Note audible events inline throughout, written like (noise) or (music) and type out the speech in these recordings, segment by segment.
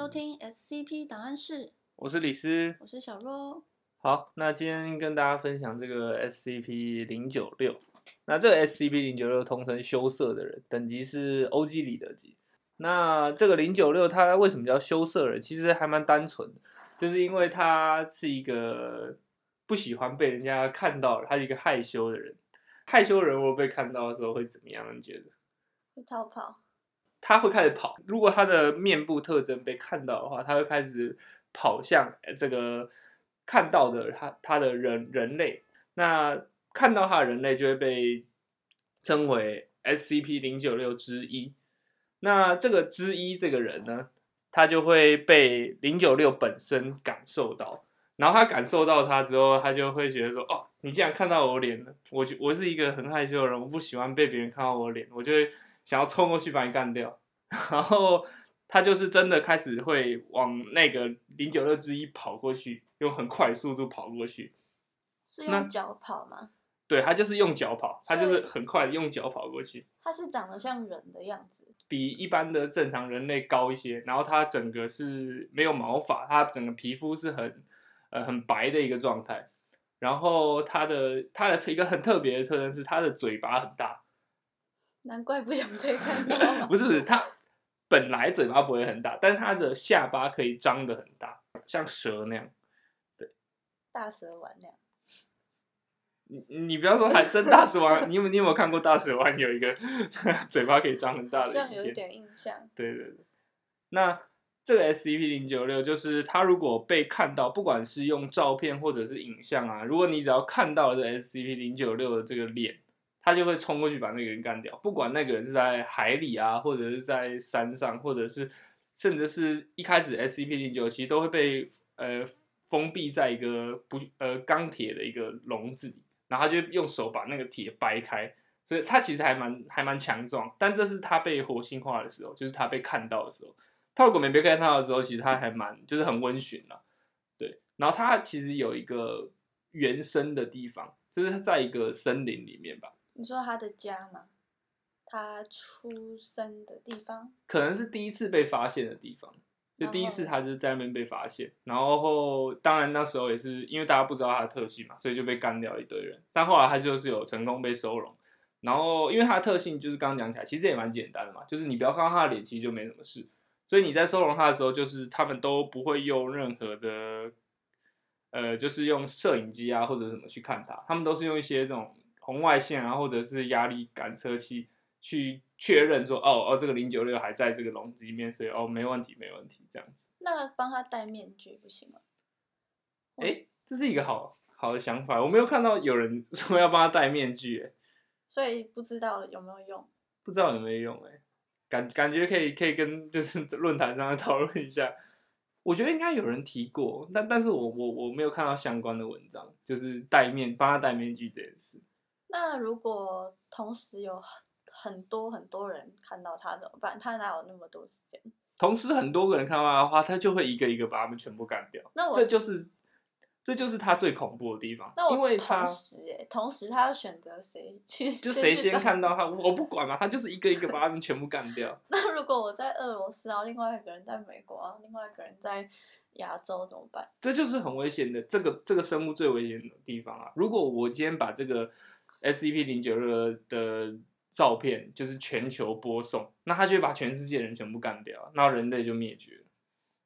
收听 SCP 档案室，我是李斯。我是小若。好，那今天跟大家分享这个 SCP 零九六。那这个 SCP 零九六通称羞涩的人，等级是欧基里德级。那这个零九六它为什么叫羞涩人？其实还蛮单纯的，就是因为他是一个不喜欢被人家看到，他是一个害羞的人。害羞人如果被看到的时候会怎么样？你觉得？会逃跑。他会开始跑。如果他的面部特征被看到的话，他会开始跑向这个看到的他他的人人类。那看到他的人类就会被称为 SCP 零九六之一。那这个之一这个人呢，他就会被零九六本身感受到。然后他感受到他之后，他就会觉得说：“哦，你既然看到我脸了，我就我是一个很害羞的人，我不喜欢被别人看到我脸，我就会。”想要冲过去把你干掉，(laughs) 然后他就是真的开始会往那个零九六之一跑过去，用很快速度跑过去。是用脚跑吗？对，他就是用脚跑，他就是很快的用脚跑过去。他是长得像人的样子，比一般的正常人类高一些，然后他整个是没有毛发，他整个皮肤是很呃很白的一个状态。然后他的他的一个很特别的特征是他的嘴巴很大。难怪不想被 (laughs) 看到。不是他本来嘴巴不会很大，但是他的下巴可以张的很大，像蛇那样。对，大蛇丸那样。你你不要说还真大蛇丸，你有你有没有看过大蛇丸有一个 (laughs) 嘴巴可以张很大的？好像有一点印象。对对对。那这个 SCP 零九六就是他如果被看到，不管是用照片或者是影像啊，如果你只要看到这 SCP 零九六的这个脸。他就会冲过去把那个人干掉，不管那个人是在海里啊，或者是在山上，或者是甚至是一开始 SCP 零九其实都会被呃封闭在一个不呃钢铁的一个笼子里，然后他就用手把那个铁掰开，所以他其实还蛮还蛮强壮。但这是他被活性化的时候，就是他被看到的时候。他如果没被看到的时候，其实他还蛮就是很温驯了，对。然后他其实有一个原生的地方，就是他在一个森林里面吧。你说他的家吗？他出生的地方，可能是第一次被发现的地方，就第一次他就是在那边被发现。然后，当然那时候也是因为大家不知道他的特性嘛，所以就被干掉一堆人。但后来他就是有成功被收容。然后，因为他的特性就是刚刚讲起来，其实也蛮简单的嘛，就是你不要看到他的脸，其实就没什么事。所以你在收容他的时候，就是他们都不会用任何的，呃，就是用摄影机啊或者什么去看他，他们都是用一些这种。红外线啊，或者是压力感测器去确认说，哦哦，这个零九六还在这个笼子里面，所以哦，没问题，没问题，这样子。那帮他戴面具不行吗？哎，这是一个好好的想法，我没有看到有人 (laughs) 说要帮他戴面具，哎，所以不知道有没有用，不知道有没有用，哎，感感觉可以可以跟 (laughs) 就是论坛上讨论一下。我觉得应该有人提过，但但是我我我没有看到相关的文章，就是戴面帮他戴面具这件事。那如果同时有很很多很多人看到他怎么办？他哪有那么多时间？同时很多个人看到他的话，他就会一个一个把他们全部干掉。那我这就是这就是他最恐怖的地方。那我同时哎，同时他要选择谁去？就谁先看到他，我不管嘛，他就是一个一个把他们全部干掉。(laughs) 那如果我在俄罗斯，然后另外一个人在美国，然后另外一个人在亚洲怎么办？这就是很危险的，这个这个生物最危险的地方啊！如果我今天把这个。SCP 零九六的照片就是全球播送，那他就会把全世界人全部干掉，那人类就灭绝了。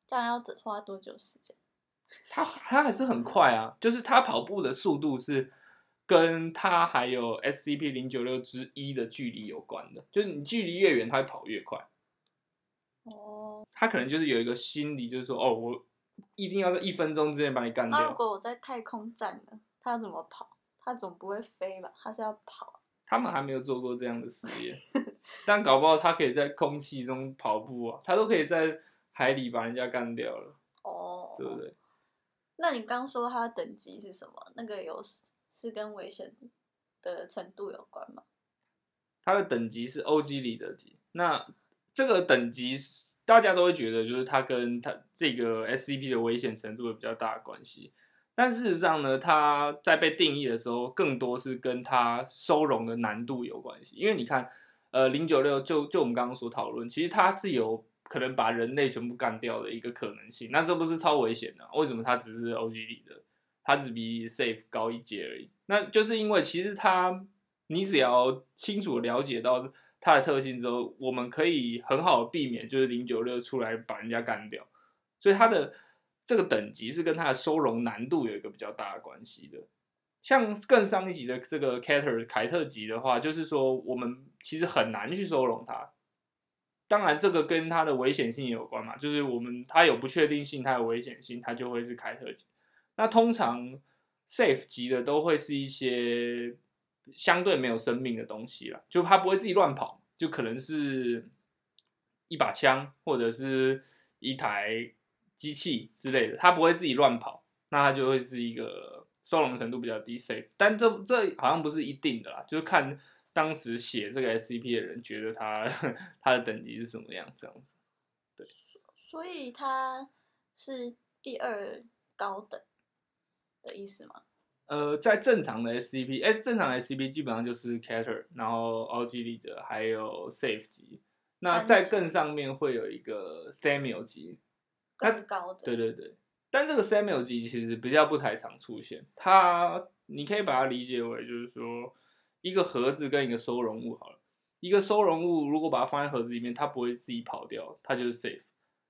这样要花多久时间？他他还是很快啊，就是他跑步的速度是跟他还有 SCP 零九六之一的距离有关的，就是你距离越远，他会跑越快。哦，他可能就是有一个心理，就是说，哦，我一定要在一分钟之内把你干掉。那如果我在太空站呢？他要怎么跑？他总不会飞吧？他是要跑。他们还没有做过这样的实验，(laughs) 但搞不好他可以在空气中跑步啊，他都可以在海里把人家干掉了。哦，对不对？那你刚说他的等级是什么？那个有是跟危险的程度有关吗？它的等级是欧基里德级。那这个等级大家都会觉得，就是它跟它这个 SCP 的危险程度有比较大的关系。但事实上呢，它在被定义的时候，更多是跟它收容的难度有关系。因为你看，呃，零九六就就我们刚刚所讨论，其实它是有可能把人类全部干掉的一个可能性。那这不是超危险的？为什么它只是 OG 里的？它只比 Safe 高一阶而已。那就是因为其实它，你只要清楚了解到它的特性之后，我们可以很好的避免就是零九六出来把人家干掉。所以它的这个等级是跟它的收容难度有一个比较大的关系的。像更上一级的这个 Cater 凯特级的话，就是说我们其实很难去收容它。当然，这个跟它的危险性有关嘛，就是我们它有不确定性，它有危险性，它就会是凯特级。那通常 Safe 级的都会是一些相对没有生命的东西了，就它不会自己乱跑，就可能是一把枪或者是一台机器之类的，它不会自己乱跑，那它就会是一个收容程度比较低 Safe。但这这好像不是一定的啦，就是看。当时写这个 SCP 的人觉得它它 (laughs) 的等级是什么样这样子，对，所以它是第二高等的意思吗？呃，在正常的 SCP，哎正常的 SCP 基本上就是 Cater，然后 OG 里的还有 Safe 级，那在更上面会有一个 Samuel 级，更高的，对对对，但这个 Samuel 级其实比较不太常出现，它你可以把它理解为就是说。一个盒子跟一个收容物好了，一个收容物如果把它放在盒子里面，它不会自己跑掉，它就是 safe。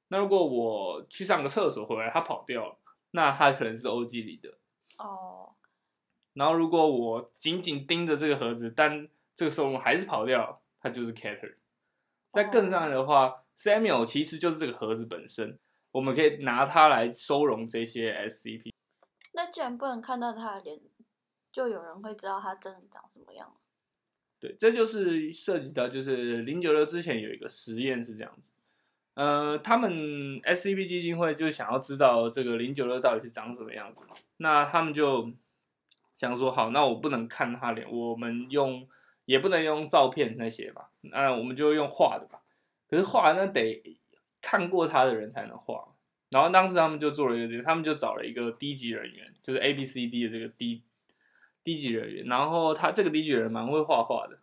那如果我去上个厕所回来，它跑掉了，那它可能是 OG 里的。哦。然后如果我紧紧盯着这个盒子，但这个收容物还是跑掉，它就是 cater。再更上来的话，Samuel 其实就是这个盒子本身，我们可以拿它来收容这些 SCP。那既然不能看到他的脸。就有人会知道他真的长什么样对，这就是涉及到，就是零九六之前有一个实验是这样子，呃，他们 SCP 基金会就想要知道这个零九六到底是长什么样子，那他们就想说，好，那我不能看他脸，我们用也不能用照片那些吧，那我们就用画的吧。可是画那得看过他的人才能画，然后当时他们就做了一个这个，他们就找了一个低级人员，就是 A B C D 的这个低。低级人员，然后他这个低级人蛮会画画的，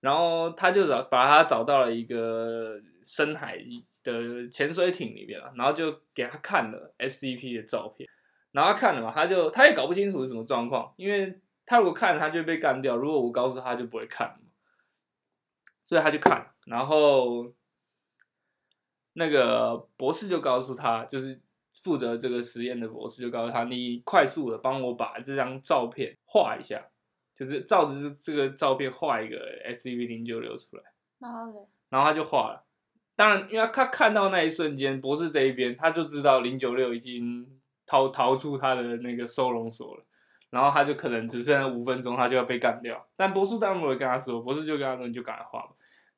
然后他就找把他找到了一个深海的潜水艇里面了，然后就给他看了 SCP 的照片，然后看了嘛，他就他也搞不清楚是什么状况，因为他如果看他就被干掉，如果我告诉他就不会看，所以他就看，然后那个博士就告诉他，就是。负责这个实验的博士就告诉他：“你快速的帮我把这张照片画一下，就是照着这个照片画一个 SCP 零九六出来。”然后呢？然后他就画了。当然，因为他看到那一瞬间，博士这一边他就知道零九六已经逃逃出他的那个收容所了。然后他就可能只剩五分钟，他就要被干掉。但博士当然不会跟他说，博士就跟他说：“你就赶快画吧。”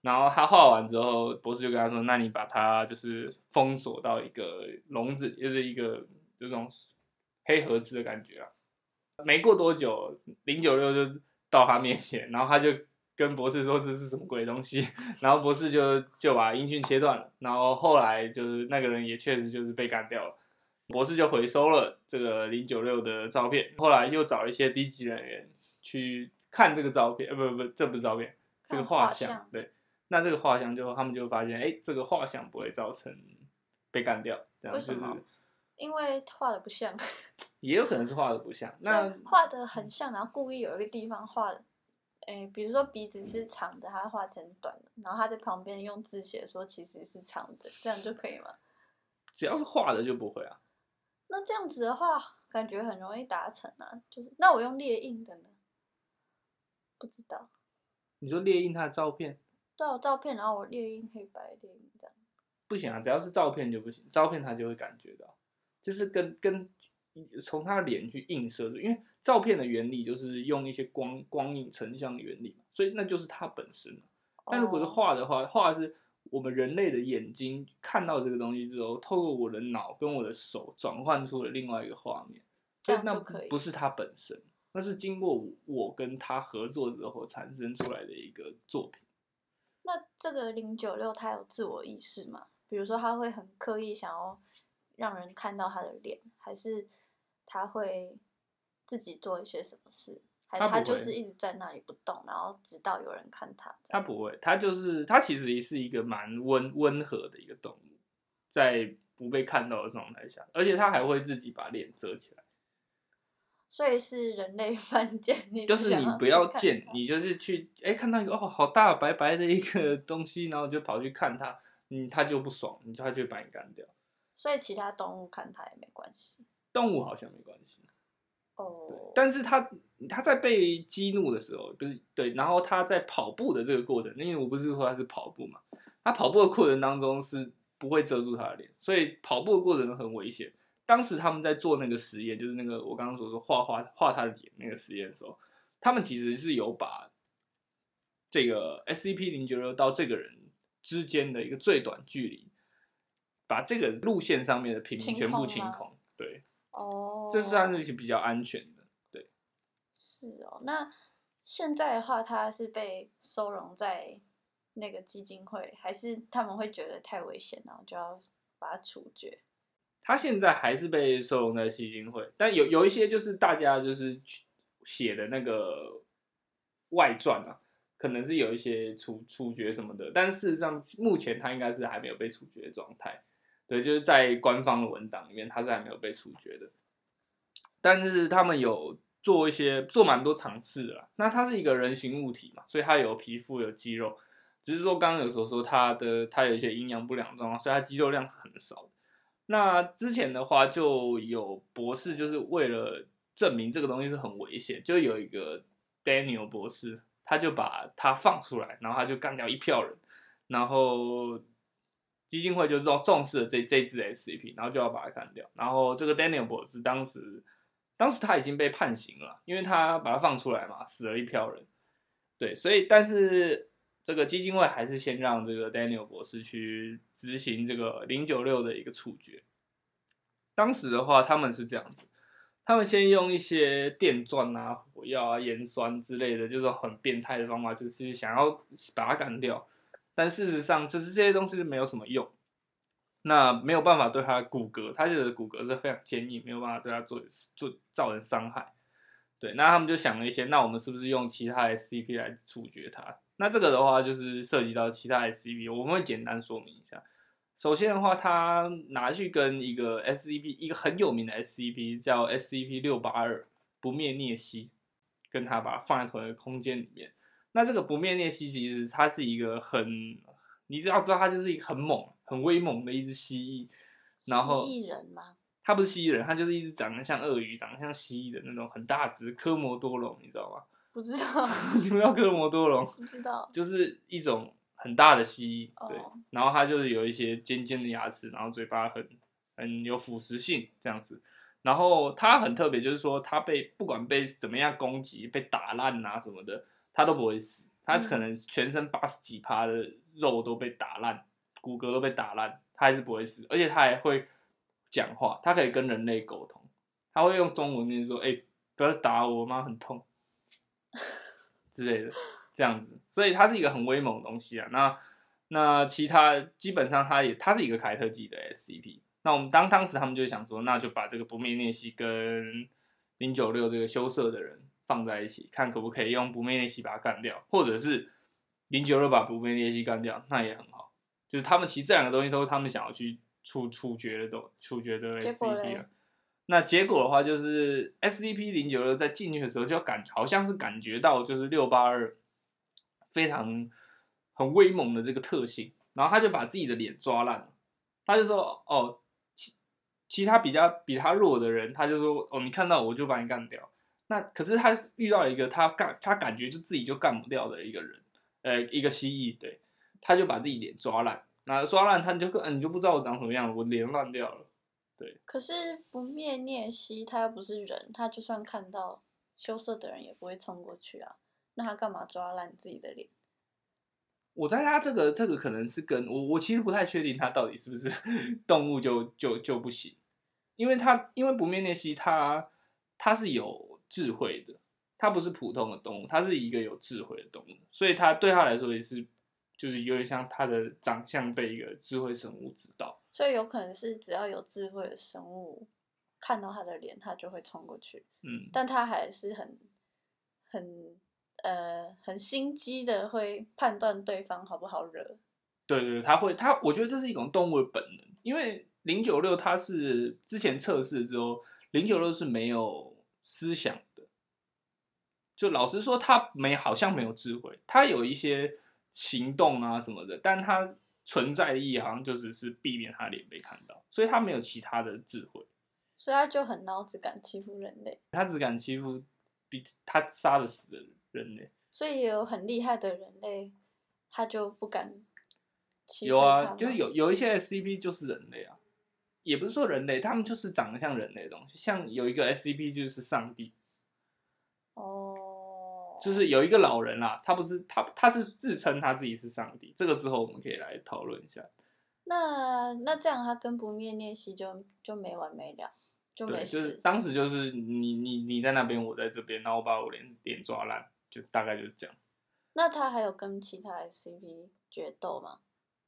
然后他画完之后，博士就跟他说：“那你把它就是封锁到一个笼子，就是一个这种黑盒子的感觉啊。”没过多久，零九六就到他面前，然后他就跟博士说：“这是什么鬼东西？”然后博士就就把音讯切断了。然后后来就是那个人也确实就是被干掉了。博士就回收了这个零九六的照片。后来又找一些低级人员去看这个照片，呃，不不不，这不是照片，这个画像，对。那这个画像就他们就发现，哎，这个画像不会造成被干掉，这样就是因为画的不像，(laughs) 也有可能是画的不像。那画的很像，然后故意有一个地方画，哎，比如说鼻子是长的，他画成短的，然后他在旁边用字写说其实是长的，这样就可以吗？只要是画的就不会啊。那这样子的话，感觉很容易达成啊。就是那我用猎印的呢？不知道。你说猎印他的照片？都有照片，然后我列印黑白列印这样。不行啊，只要是照片就不行。照片他就会感觉到，就是跟跟从他的脸去映射，因为照片的原理就是用一些光光影成像原理嘛，所以那就是它本身。但如果是画的话，画是我们人类的眼睛看到这个东西之后，透过我的脑跟我的手转换出了另外一个画面，这样就可以。不是它本身，那是经过我跟他合作之后产生出来的一个作品。那这个零九六他有自我意识吗？比如说他会很刻意想要让人看到他的脸，还是他会自己做一些什么事？还是他他不会就是一直在那里不动，然后直到有人看他这样？它不会，它就是它其实是一个蛮温温和的一个动物，在不被看到的状态下，而且它还会自己把脸遮起来。所以是人类 (laughs) 犯贱，你就是你不要去看见，你就是去哎、看到一个哦好大白白的一个东西，然后就跑去看它，嗯，它就不爽，你就它就把你干掉。所以其他动物看它也没关系动物好像没关系，对哦。，但是它它在被激怒的时候，不是对，然后它在跑步的这个过程，因为我不是说它是跑步嘛，它跑步的过程当中是不会遮住它的脸，所以跑步的过程中很危险。当时他们在做那个实验，就是那个我刚刚所说画画画他的脸那个实验的时候，他们其实是有把这个 SCP 零九六到这个人之间的一个最短距离，把这个路线上面的平民全部空清空，对，哦，这是算是比较安全的。对是哦。那现在的话，它是被收容在那个基金会，还是他们会觉得太危险，然后就要把它处决？他现在还是被收容在基金会，但有有一些就是大家就是写的那个外传啊，可能是有一些处处决什么的，但事实上目前他应该是还没有被处决的状态。对，就是在官方的文档里面，他是还没有被处决的。但是他们有做一些做蛮多尝试的啦。那它是一个人形物体嘛，所以它有皮肤有肌肉，只是说刚刚有所说它的它有一些营养不良状况，所以它肌肉量是很少的。那之前的话，就有博士就是为了证明这个东西是很危险，就有一个 Daniel 博士，他就把它放出来，然后他就干掉一票人，然后基金会就重重视了这这支 SCP，然后就要把它干掉。然后这个 Daniel 博士当时当时他已经被判刑了，因为他把它放出来嘛，死了一票人。对，所以但是这个基金会还是先让这个 Daniel 博士去执行这个零九六的一个处决。当时的话，他们是这样子，他们先用一些电钻啊、火药啊、盐酸之类的，就是很变态的方法，就是想要把它干掉。但事实上，就是这些东西没有什么用，那没有办法对他的骨骼，它的骨骼是非常坚硬，没有办法对他做做造成伤害。对，那他们就想了一些，那我们是不是用其他的 CP 来处决它？那这个的话，就是涉及到其他 SCP，我们会简单说明一下。首先的话，他拿去跟一个 SCP，一个很有名的 SCP 叫 SCP 六八二不灭涅蜥，跟他把它放在同一个空间里面。那这个不灭涅蜥其实它是一个很，你只要知道它就是一个很猛、很威猛的一只蜥蜴，然后蜥蜴人吗？它不是蜥蜴人，它就是一只长得像鳄鱼、长得像蜥蜴的那种很大只科摩多龙，你知道吗？不知道，(laughs) 你们知道科摩多龙？不知道。就是一种很大的蜥蜴，对哦，然后它就是有一些尖尖的牙齿，然后嘴巴很很有腐蚀性这样子。然后它很特别，就是说它被不管被怎么样攻击，被打烂啊什么的，它都不会死。它可能全身八十几趴的肉都被打烂，骨骼都被打烂，它还是不会死，而且它还会讲话，它可以跟人类沟通，它会用中文跟你说：“哎、不要打我，我妈很痛。” (laughs) 之类的，这样子，所以它是一个很威猛的东西啊。那那其他基本上它也它是一个凯特级的 SCP。那我们当当时他们就想说，那就把这个不灭裂隙跟零九六这个羞涩的人放在一起，看可不可以用不灭裂隙把它干掉，或者是零九六把不灭裂隙干掉，那也很好。就是他们其实这两个东西都是他们想要去处处决的都处决的 SCP 嘞啊。那结果的话，就是 SCP 零九六在进去的时候就感好像是感觉到就是六八二非常很威猛的这个特性，然后他就把自己的脸抓烂，他就说哦，其其他比较比他弱的人，他就说哦，你看到我就把你干掉。那可是他遇到一个他干他感觉就自己就干不掉的一个人，呃，一个蜥蜴，对，他就把自己脸抓烂，那抓烂他就嗯你就不知道我长什么样，我脸烂掉了。可是不灭颞蜥，他又不是人，他就算看到羞涩的人也不会冲过去啊。那他干嘛抓烂自己的脸？我猜他这个这个可能是跟我我其实不太确定他到底是不是 (laughs) 动物就就就不行，因为他因为不灭颞蜥它它是有智慧的，他不是普通的动物，他是一个有智慧的动物，所以他对他来说也是就是有点像他的长相被一个智慧生物指导。所以有可能是只要有智慧的生物看到他的脸，他就会冲过去，嗯，但他还是很很呃很心机的会判断对方好不好惹。对对，他会他，我觉得这是一种动物的本能，因为零九六它是之前测试之后，零九六是没有思想的，就老实说，他没好像没有智慧，他有一些行动啊什么的，但他存在的意义好像就只是避免他脸被看到，所以他没有其他的智慧，所以他就很孬，只敢欺负人类。他只敢欺负比他杀的死的人类。所以也有很厉害的人类，他就不敢欺负有啊，就是有有一些 SCP 就是人类啊，也不是说人类，他们就是长得像人类的东西。像有一个 SCP 就是上帝，哦，就是有一个老人啦，他不是他他是自称他自己是上帝。这个之后我们可以来讨论一下。那那这样他跟不灭练习就就没完没了，就对，没就是事。当时就是你你你在那边，我在这边，然后我把我脸脸抓烂，就大概就是这样。那他还有跟其他 SCP 决斗吗？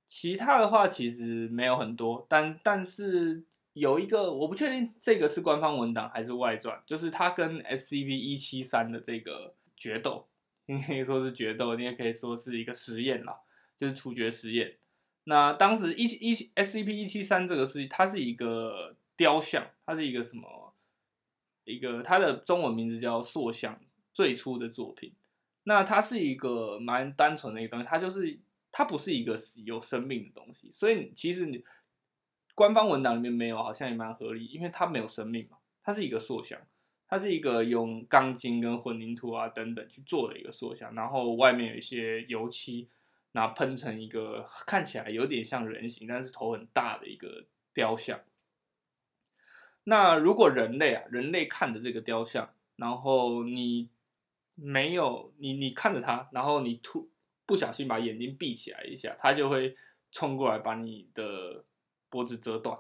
其他的话其实没有很多，但但是有一个我不确定这个是官方文档还是外传，就是他跟 SCP 一七三的这个决斗，你可以说是决斗，你也可以说是一个实验啦，就是处决实验。那当时一七一 SCP 一七三这个是它是一个雕像，它是一个什么？一个它的中文名字叫塑像，最初的作品。那它是一个蛮单纯的一个东西，它就是它不是一个有生命的东西，所以其实你官方文档里面没有，好像也蛮合理，因为它没有生命嘛，它是一个塑像，它是一个用钢筋跟混凝土啊等等去做的一个塑像，然后外面有一些油漆，然后喷成一个看起来有点像人形，但是头很大的一个雕像。那如果人类啊，人类看着这个雕像，然后你没有你你看着它，然后你突不小心把眼睛闭起来一下，它就会冲过来把你的脖子折断。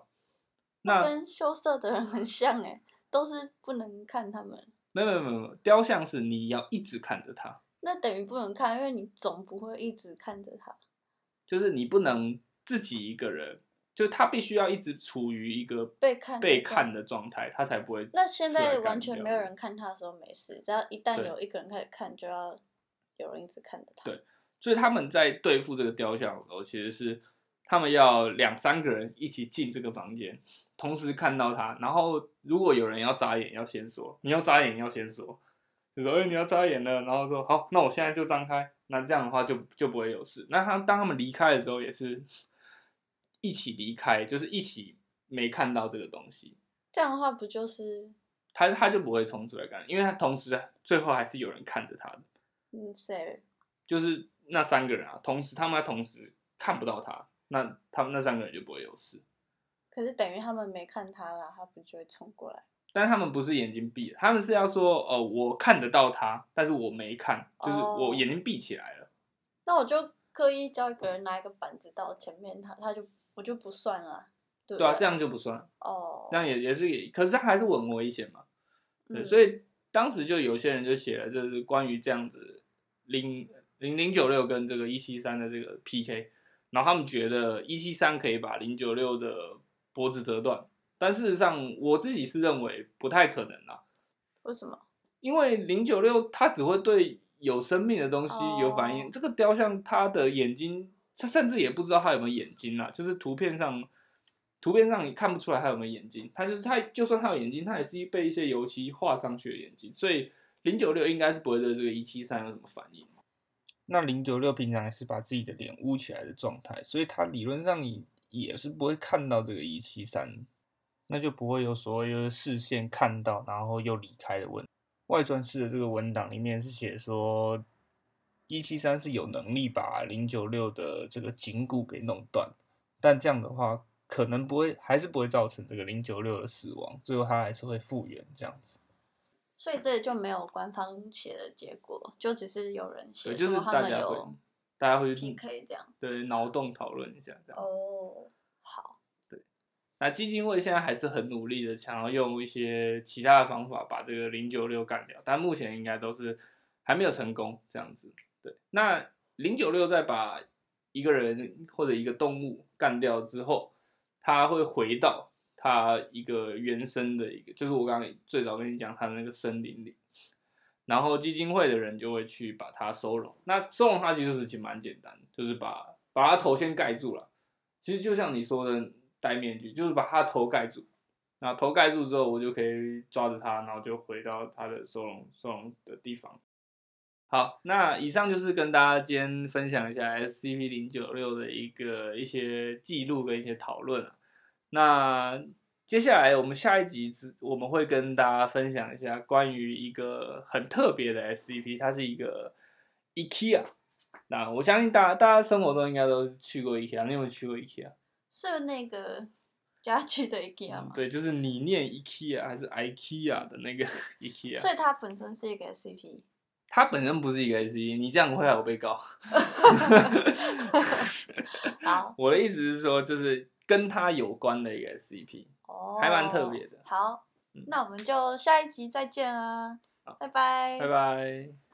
那跟羞涩的人很像哎，都是不能看他们。没有没有没有，雕像是你要一直看着它，那等于不能看，因为你总不会一直看着他。就是你不能自己一个人，就他必须要一直处于一个被看被的状看的状态，他才不会。那现在完全没有人看他的时候没事，只要一旦有一个人开始看，就要有人一直看着他。对所以他们在对付这个雕像的时候，其实是他们要两三个人一起进这个房间，同时看到他。然后如果有人要眨眼，要先说你要眨眼，要先说，就说哎、你要眨眼了，然后说好，那我现在就张开。那这样的话就就不会有事。那他当他们离开的时候，也是一起离开，就是一起没看到这个东西，这样的话不就是他他就不会冲出来干，因为他同时最后还是有人看着他的。嗯谁？就是那三个人啊，同时他们同时看不到他，那他们那三个人就不会有事。可是等于他们没看他啦，他不就会冲过来？但是他们不是眼睛闭，他们是要说，呃，我看得到他，但是我没看，就是哦我眼睛闭起来了。那我就刻意叫一个人拿一个板子到前面，他他就我就不算了，对对啊，这样就不算，哦，这样也也是，可是还是很危险嘛。对，嗯所以当时就有些人就写了，就是关于这样子零零零九六跟这个一七三的这个 PK，然后他们觉得一七三可以把零九六的脖子折断，但事实上我自己是认为不太可能啦，为什么？因为零九六它只会对有生命的东西有反应，哦这个雕像它的眼睛，它甚至也不知道它有没有眼睛啦，就是图片上。图片上你看不出来它有没有眼睛，它就是它，就算它有眼睛，它也是被一些油漆画上去的眼睛，所以零九六应该是不会对这个一七三有什么反应。那零九六平常也是把自己的脸捂起来的状态，所以他理论上你也是不会看到这个一七三，那就不会有所谓就是视线看到然后又离开的问题。外传式的这个文档里面是写说，一七三是有能力把零九六的这个颈骨给弄断，但这样的话可能不会，还是不会造成这个零九六的死亡，最后他还是会复原这样子。所以这就没有官方写的结果，就只是有人写对，就是说他大家会有大家会去 PK 这样。对脑洞讨论一下这样。哦，好，那基金会现在还是很努力的，想要用一些其他的方法把这个零九六干掉，但目前应该都是还没有成功这样子。对，那零九六在把一个人或者一个动物干掉之后，它会回到它一个原生的一个，就是我刚刚最早跟你讲它的那个森林里。然后基金会的人就会去把它收容。那收容它其实其实蛮简单，就是把把它头先盖住了。其实就像你说的戴面具，就是把它头盖住。那头盖住之后，我就可以抓着它，然后就回到它的收容收容的地方。好，那以上就是跟大家今天分享一下 SCP 零九六的一个一些记录跟一些讨论啊。那接下来我们下一集只我们会跟大家分享一下关于一个很特别的 SCP，它是一个 IKEA。那我相信大家大家生活中应该都去过 IKEA，你有没有去过 IKEA？是那个家具的 IKEA 吗？对，就是你念 IKEA 还是 IKEA 的那个 (laughs) IKEA。所以它本身是一个 SCP。它本身不是一个 SCP，你这样会害我被告。(laughs) 好，(laughs) 我的意思是说，就是跟他有关的一个 SCP，哦，还蛮特别的。好嗯，那我们就下一集再见啦，拜拜，拜拜。